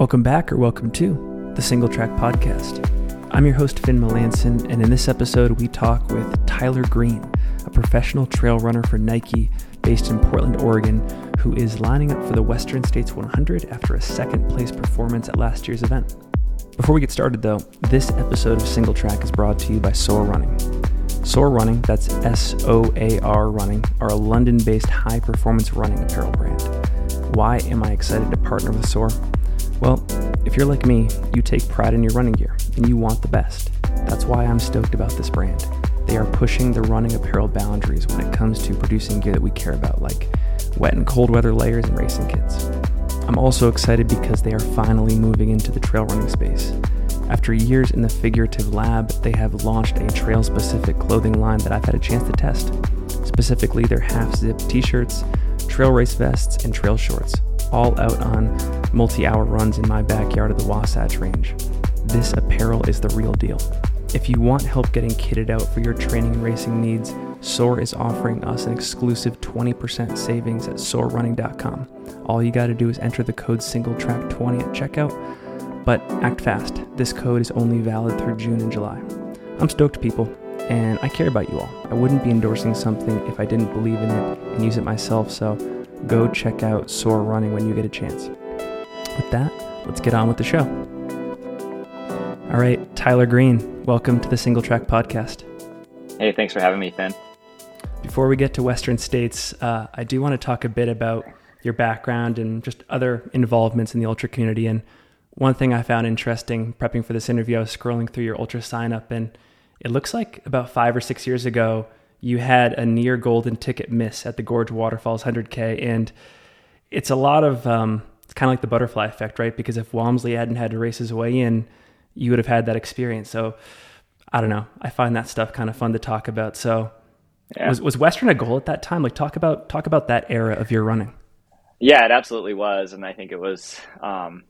Welcome back or welcome to the Single Track Podcast. I'm your host, Finn Melanson, and in this episode, we talk with Tyler Green, a professional trail runner for Nike based in Portland, Oregon, who is lining up for the Western States 100 after a second place performance at last year's event. Before we get started, though, this episode of Single Track is brought to you by Soar Running. Soar Running, that's S O A R Running, are a London based high performance running apparel brand. Why am I excited to partner with Soar? Well, if you're like me, you take pride in your running gear and you want the best. That's why I'm stoked about this brand. They are pushing the running apparel boundaries when it comes to producing gear that we care about, like wet and cold weather layers and racing kits. I'm also excited because they are finally moving into the trail running space. After years in the figurative lab, they have launched a trail specific clothing line that I've had a chance to test. Specifically, their half zip t shirts, trail race vests, and trail shorts all out on multi hour runs in my backyard of the Wasatch Range. This apparel is the real deal. If you want help getting kitted out for your training and racing needs, Soar is offering us an exclusive 20% savings at soarrunning.com. All you got to do is enter the code SingleTrack20 at checkout, but act fast. This code is only valid through June and July. I'm stoked, people, and I care about you all. I wouldn't be endorsing something if I didn't believe in it and use it myself, so go check out Soar Running when you get a chance. With that, let's get on with the show. All right, Tyler Green, welcome to the Single Track Podcast. Hey, thanks for having me, Finn. Before we get to Western States, uh, I do want to talk a bit about your background and just other involvements in the ultra community. And one thing I found interesting prepping for this interview, I was scrolling through your ultra sign up, and it looks like about five or six years ago, you had a near golden ticket miss at the Gorge Waterfalls 100K. And it's a lot of, um, it's kind of like the butterfly effect, right? Because if Walmsley hadn't had to race his way in, you would have had that experience. So I don't know. I find that stuff kind of fun to talk about. So yeah. was, was Western a goal at that time? Like talk about, talk about that era of your running. Yeah, it absolutely was. And I think it was, um,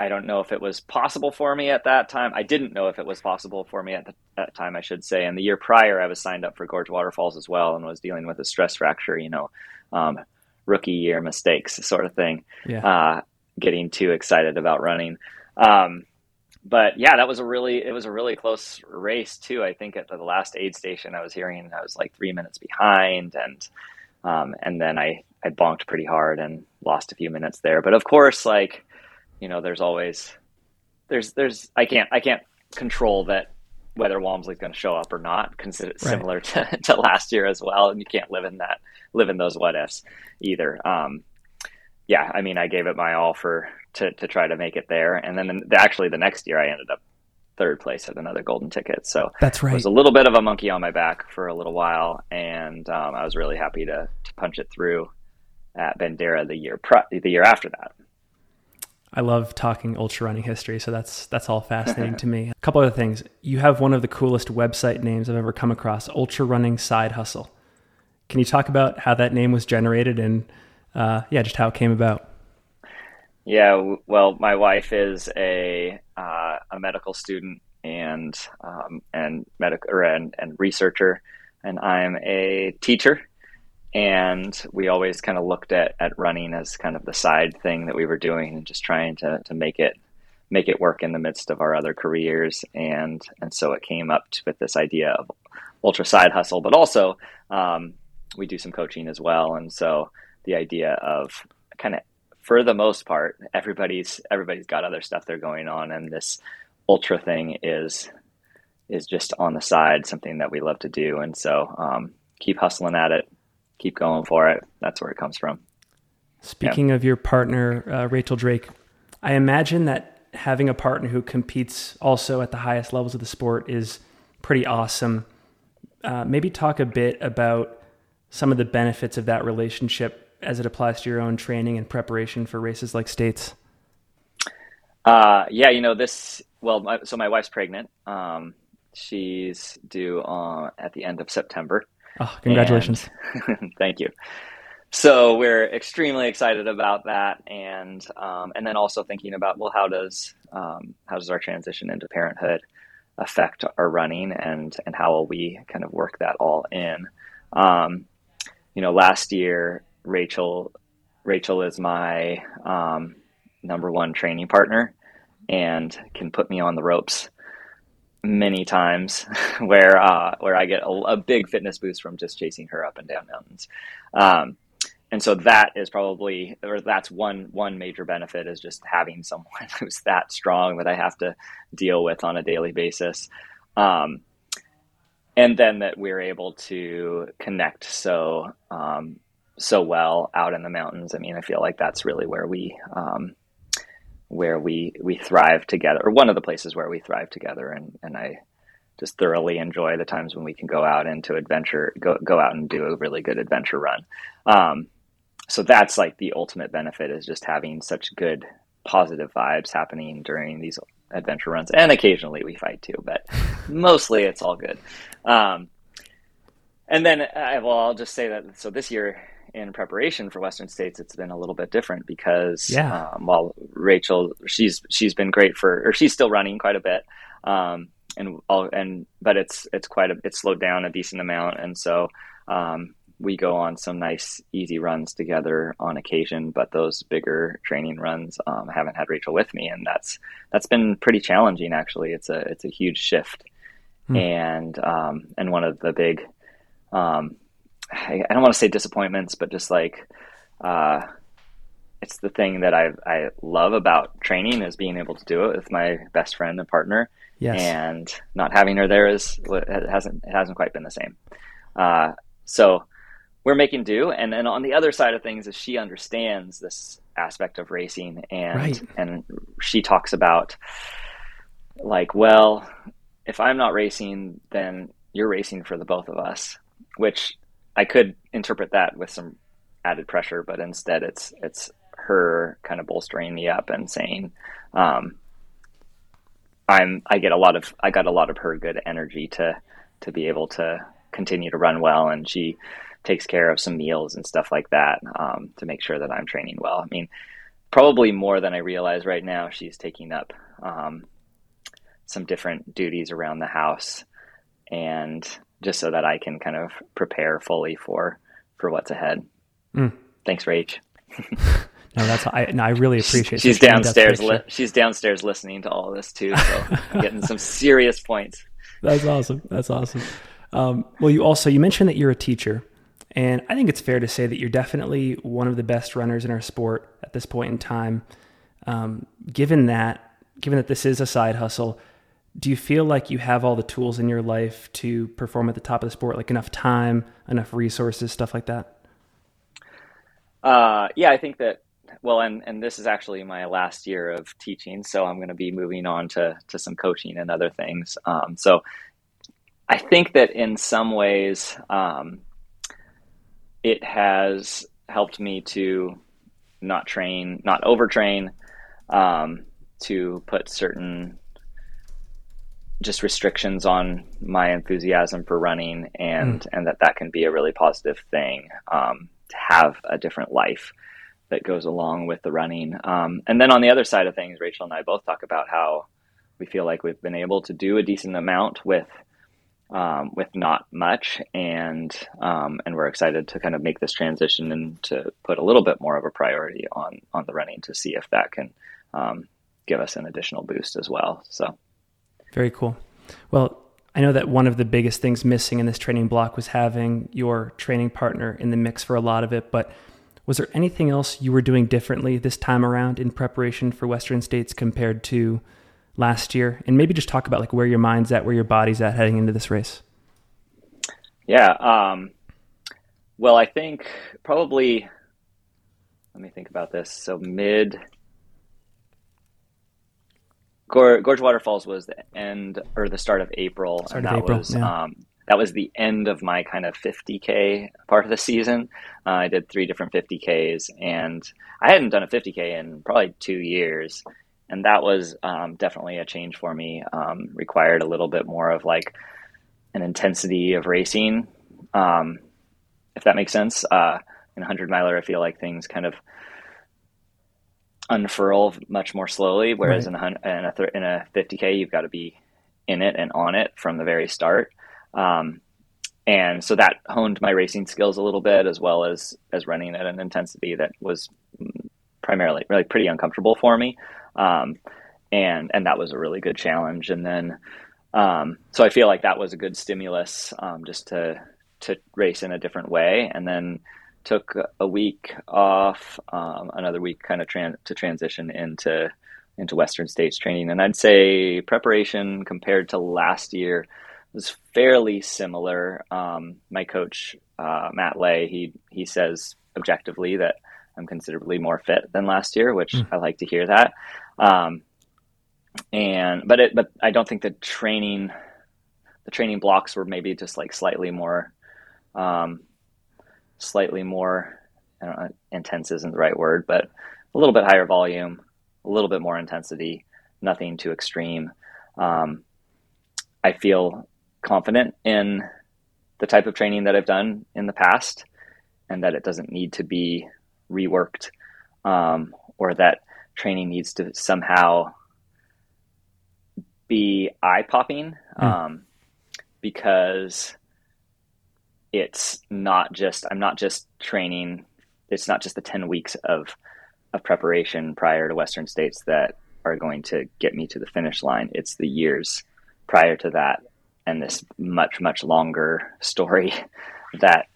I don't know if it was possible for me at that time. I didn't know if it was possible for me at the, that time, I should say. And the year prior, I was signed up for Gorge Waterfalls as well and was dealing with a stress fracture, you know, um, rookie year mistakes sort of thing. Yeah. Uh, getting too excited about running. Um, but yeah, that was a really, it was a really close race too. I think at the last aid station I was hearing, I was like three minutes behind and, um, and then I, I bonked pretty hard and lost a few minutes there. But of course, like, you know, there's always there's there's I can't I can't control that whether Walmsley's going to show up or not. Consider right. similar to, to last year as well, and you can't live in that live in those what ifs either. Um, yeah, I mean, I gave it my all for to to try to make it there, and then the, actually the next year I ended up third place at another golden ticket. So that's right. It was a little bit of a monkey on my back for a little while, and um, I was really happy to to punch it through at Bandera the year the year after that. I love talking ultra running history, so that's that's all fascinating to me. A couple other things. You have one of the coolest website names I've ever come across, Ultra Running Side Hustle. Can you talk about how that name was generated and uh, yeah, just how it came about? Yeah, well, my wife is a uh, a medical student and um, and medical and, and researcher, and I'm a teacher and we always kind of looked at, at running as kind of the side thing that we were doing and just trying to, to make it make it work in the midst of our other careers. And and so it came up with this idea of ultra side hustle but also um, we do some coaching as well. And so the idea of kind of for the most part everybody's everybody's got other stuff they're going on. And this ultra thing is is just on the side something that we love to do. And so um, keep hustling at it keep going for it. That's where it comes from. Speaking yeah. of your partner, uh, Rachel Drake, I imagine that having a partner who competes also at the highest levels of the sport is pretty awesome. Uh, maybe talk a bit about some of the benefits of that relationship as it applies to your own training and preparation for races like states. Uh, yeah, you know this. Well, my, so my wife's pregnant. Um, she's due uh, at the end of September, Oh, congratulations. And, thank you. So we're extremely excited about that, and um, and then also thinking about well, how does um, how does our transition into parenthood affect our running, and and how will we kind of work that all in? Um, you know, last year Rachel Rachel is my um, number one training partner and can put me on the ropes many times where uh, where I get a, a, big fitness boost from just chasing her up and down mountains. Um, and so that is probably or that's one one major benefit is just having someone who's that strong that I have to deal with on a daily basis. Um, and then that we're able to connect so um, so well out in the mountains. I mean, I feel like that's really where we um, where we we thrive together, or one of the places where we thrive together. And and I just thoroughly enjoy the times when we can go out into adventure, go go out and do a really good adventure run. Um, so that's like the ultimate benefit is just having such good positive vibes happening during these adventure runs, and occasionally we fight too, but mostly it's all good. Um, and then I, well, I'll just say that so this year in preparation for Western States, it's been a little bit different because yeah. um, while Rachel, she's she's been great for, or she's still running quite a bit, um, and all and but it's it's quite a it's slowed down a decent amount, and so um, we go on some nice easy runs together on occasion. But those bigger training runs, um, I haven't had Rachel with me, and that's that's been pretty challenging. Actually, it's a it's a huge shift, hmm. and um, and one of the big um, I, I don't want to say disappointments, but just like uh, it's the thing that I I love about training is being able to do it with my best friend and partner. Yes. And not having her there is it hasn't it hasn't quite been the same. Uh, so we're making do, and then on the other side of things is she understands this aspect of racing, and right. and she talks about like, well, if I'm not racing, then you're racing for the both of us, which I could interpret that with some added pressure, but instead it's it's her kind of bolstering me up and saying, um, I'm I get a lot of I got a lot of her good energy to to be able to continue to run well, and she takes care of some meals and stuff like that um, to make sure that I'm training well. I mean, probably more than I realize right now. She's taking up um, some different duties around the house, and just so that I can kind of prepare fully for for what's ahead. Mm. Thanks, Rach. no, that's I. No, I really appreciate. She's downstairs. Li- she's downstairs listening to all this too, so getting some serious points. That's awesome. That's awesome. Um, well, you also you mentioned that you're a teacher, and I think it's fair to say that you're definitely one of the best runners in our sport at this point in time. Um, given that, given that this is a side hustle, do you feel like you have all the tools in your life to perform at the top of the sport like enough time enough resources stuff like that? Uh, yeah i think that well and and this is actually my last year of teaching so i'm going to be moving on to to some coaching and other things. Um, so i think that in some ways um, it has helped me to not train not overtrain um, to put certain just restrictions on my enthusiasm for running and mm. and that that can be a really positive thing um, to have a different life that goes along with the running um, and then on the other side of things rachel and i both talk about how we feel like we've been able to do a decent amount with um, with not much and um, and we're excited to kind of make this transition and to put a little bit more of a priority on on the running to see if that can um, give us an additional boost as well so very cool. Well, I know that one of the biggest things missing in this training block was having your training partner in the mix for a lot of it, but was there anything else you were doing differently this time around in preparation for Western States compared to last year? And maybe just talk about like where your mind's at, where your body's at heading into this race. Yeah. Um, well, I think probably, let me think about this. So mid Gorge Waterfalls was the end or the start of April, start and that April, was yeah. um, that was the end of my kind of 50k part of the season. Uh, I did three different 50ks, and I hadn't done a 50k in probably two years, and that was um, definitely a change for me. Um, required a little bit more of like an intensity of racing, um, if that makes sense. Uh, in a hundred miler, I feel like things kind of unfurl much more slowly. Whereas right. in a in a, th- in a 50k, you've got to be in it and on it from the very start. Um, and so that honed my racing skills a little bit, as well as as running at an intensity that was primarily really pretty uncomfortable for me. Um, and, and that was a really good challenge. And then, um, so I feel like that was a good stimulus, um, just to, to race in a different way. And then took a week off, um, another week kind of tran- to transition into, into Western States training. And I'd say preparation compared to last year was fairly similar. Um, my coach, uh, Matt Lay, he, he says objectively that I'm considerably more fit than last year, which mm. I like to hear that. Um, and but it but I don't think the training the training blocks were maybe just like slightly more um, slightly more I don't know, intense isn't the right word, but a little bit higher volume, a little bit more intensity, nothing too extreme. Um, I feel confident in the type of training that I've done in the past, and that it doesn't need to be reworked, um, or that training needs to somehow be eye popping mm. um, because it's not just I'm not just training. It's not just the ten weeks of of preparation prior to Western States that are going to get me to the finish line. It's the years prior to that and this much much longer story that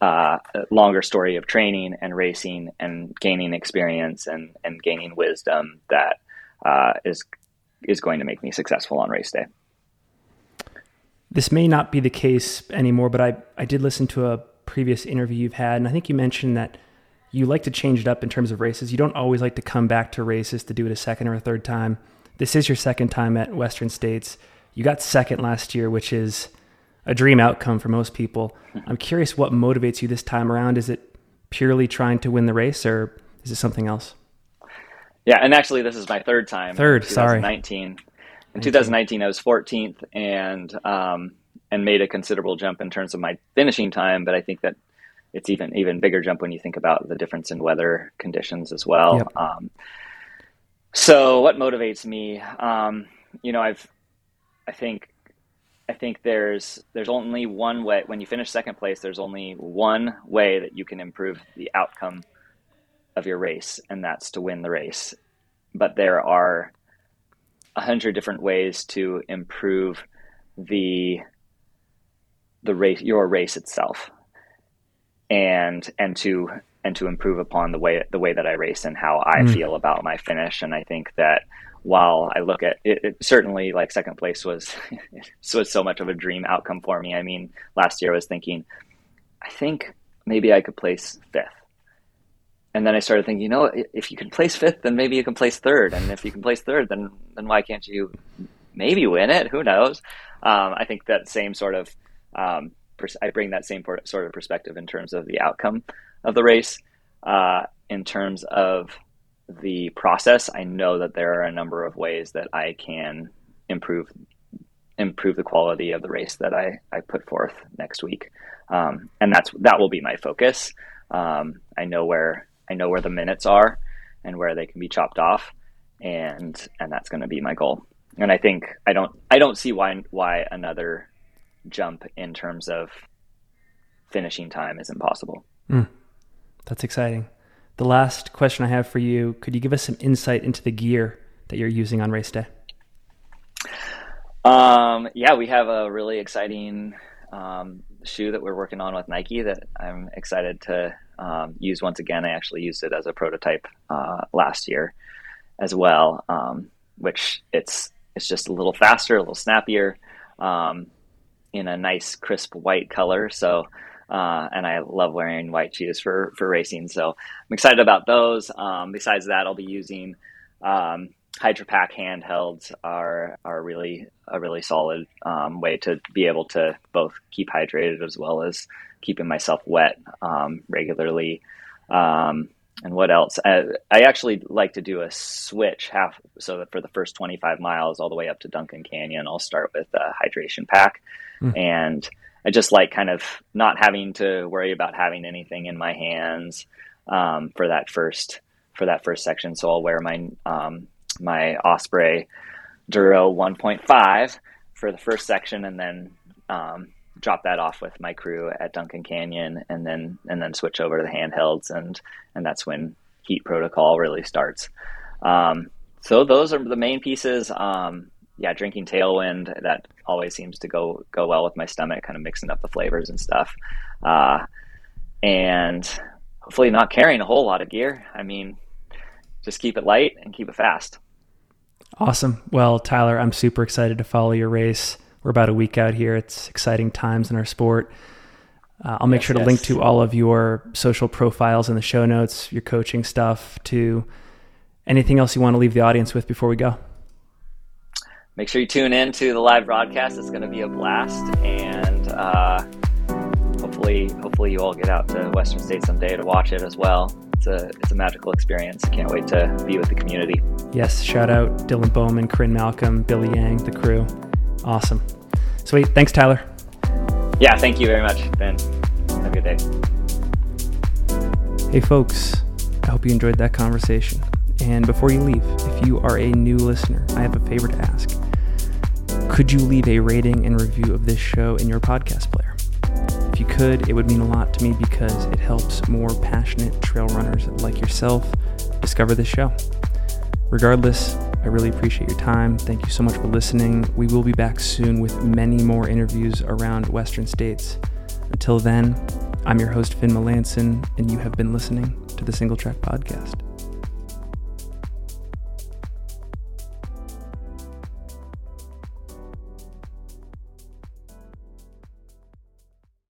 uh, longer story of training and racing and gaining experience and and gaining wisdom that uh, is is going to make me successful on race day. This may not be the case anymore, but I, I did listen to a previous interview you've had, and I think you mentioned that you like to change it up in terms of races. You don't always like to come back to races to do it a second or a third time. This is your second time at Western States. You got second last year, which is a dream outcome for most people. I'm curious what motivates you this time around. Is it purely trying to win the race, or is it something else? Yeah, and actually, this is my third time. Third, sorry. 2019. In 2019, I was 14th and um, and made a considerable jump in terms of my finishing time. But I think that it's even even bigger jump when you think about the difference in weather conditions as well. Yep. Um, so, what motivates me? Um, you know, I've I think I think there's there's only one way when you finish second place. There's only one way that you can improve the outcome of your race, and that's to win the race. But there are a hundred different ways to improve the the race your race itself and and to and to improve upon the way the way that I race and how I mm. feel about my finish and I think that while I look at it, it, certainly like second place was was so much of a dream outcome for me. I mean, last year I was thinking I think maybe I could place fifth and then I started thinking, you know, if you can place fifth, then maybe you can place third, and if you can place third, then then why can't you maybe win it? Who knows? Um, I think that same sort of um, pers- I bring that same sort of perspective in terms of the outcome of the race. Uh, in terms of the process, I know that there are a number of ways that I can improve improve the quality of the race that I, I put forth next week, um, and that's that will be my focus. Um, I know where I know where the minutes are and where they can be chopped off, and and that's going to be my goal. And I think I don't I don't see why why another jump in terms of finishing time is impossible. Mm, that's exciting. The last question I have for you: Could you give us some insight into the gear that you're using on race day? Um, yeah, we have a really exciting um, shoe that we're working on with Nike that I'm excited to um, use once again. I actually used it as a prototype uh, last year as well, um, which it's it's just a little faster, a little snappier, um, in a nice crisp white color. So. Uh, and I love wearing white shoes for, for racing. So I'm excited about those. Um, besides that, I'll be using um, HydraPak handhelds are are really a really solid um, way to be able to both keep hydrated as well as keeping myself wet um, regularly. Um, and what else? I, I, actually like to do a switch half so that for the first 25 miles all the way up to Duncan Canyon, I'll start with a hydration pack. Mm. And I just like kind of not having to worry about having anything in my hands um, for that first for that first section. So I'll wear my um, my Osprey Duro 1.5 for the first section, and then um, drop that off with my crew at Duncan Canyon, and then and then switch over to the handhelds, and and that's when heat protocol really starts. Um, so those are the main pieces. Um, yeah, drinking Tailwind that always seems to go go well with my stomach, kind of mixing up the flavors and stuff. Uh, and hopefully not carrying a whole lot of gear. I mean, just keep it light and keep it fast. Awesome. Well, Tyler, I'm super excited to follow your race. We're about a week out here. It's exciting times in our sport. Uh, I'll make yes, sure to yes. link to all of your social profiles in the show notes, your coaching stuff, to anything else you want to leave the audience with before we go. Make sure you tune in to the live broadcast. It's going to be a blast, and uh, hopefully, hopefully you all get out to Western State someday to watch it as well. It's a it's a magical experience. Can't wait to be with the community. Yes, shout out Dylan Bowman, Corinne Malcolm, Billy Yang, the crew. Awesome. Sweet. Thanks, Tyler. Yeah, thank you very much, Ben. Have a good day. Hey, folks. I hope you enjoyed that conversation. And before you leave, if you are a new listener, I have a favor to ask. Could you leave a rating and review of this show in your podcast player? If you could, it would mean a lot to me because it helps more passionate trail runners like yourself discover this show. Regardless, I really appreciate your time. Thank you so much for listening. We will be back soon with many more interviews around Western states. Until then, I'm your host, Finn Melanson, and you have been listening to the Single Track Podcast.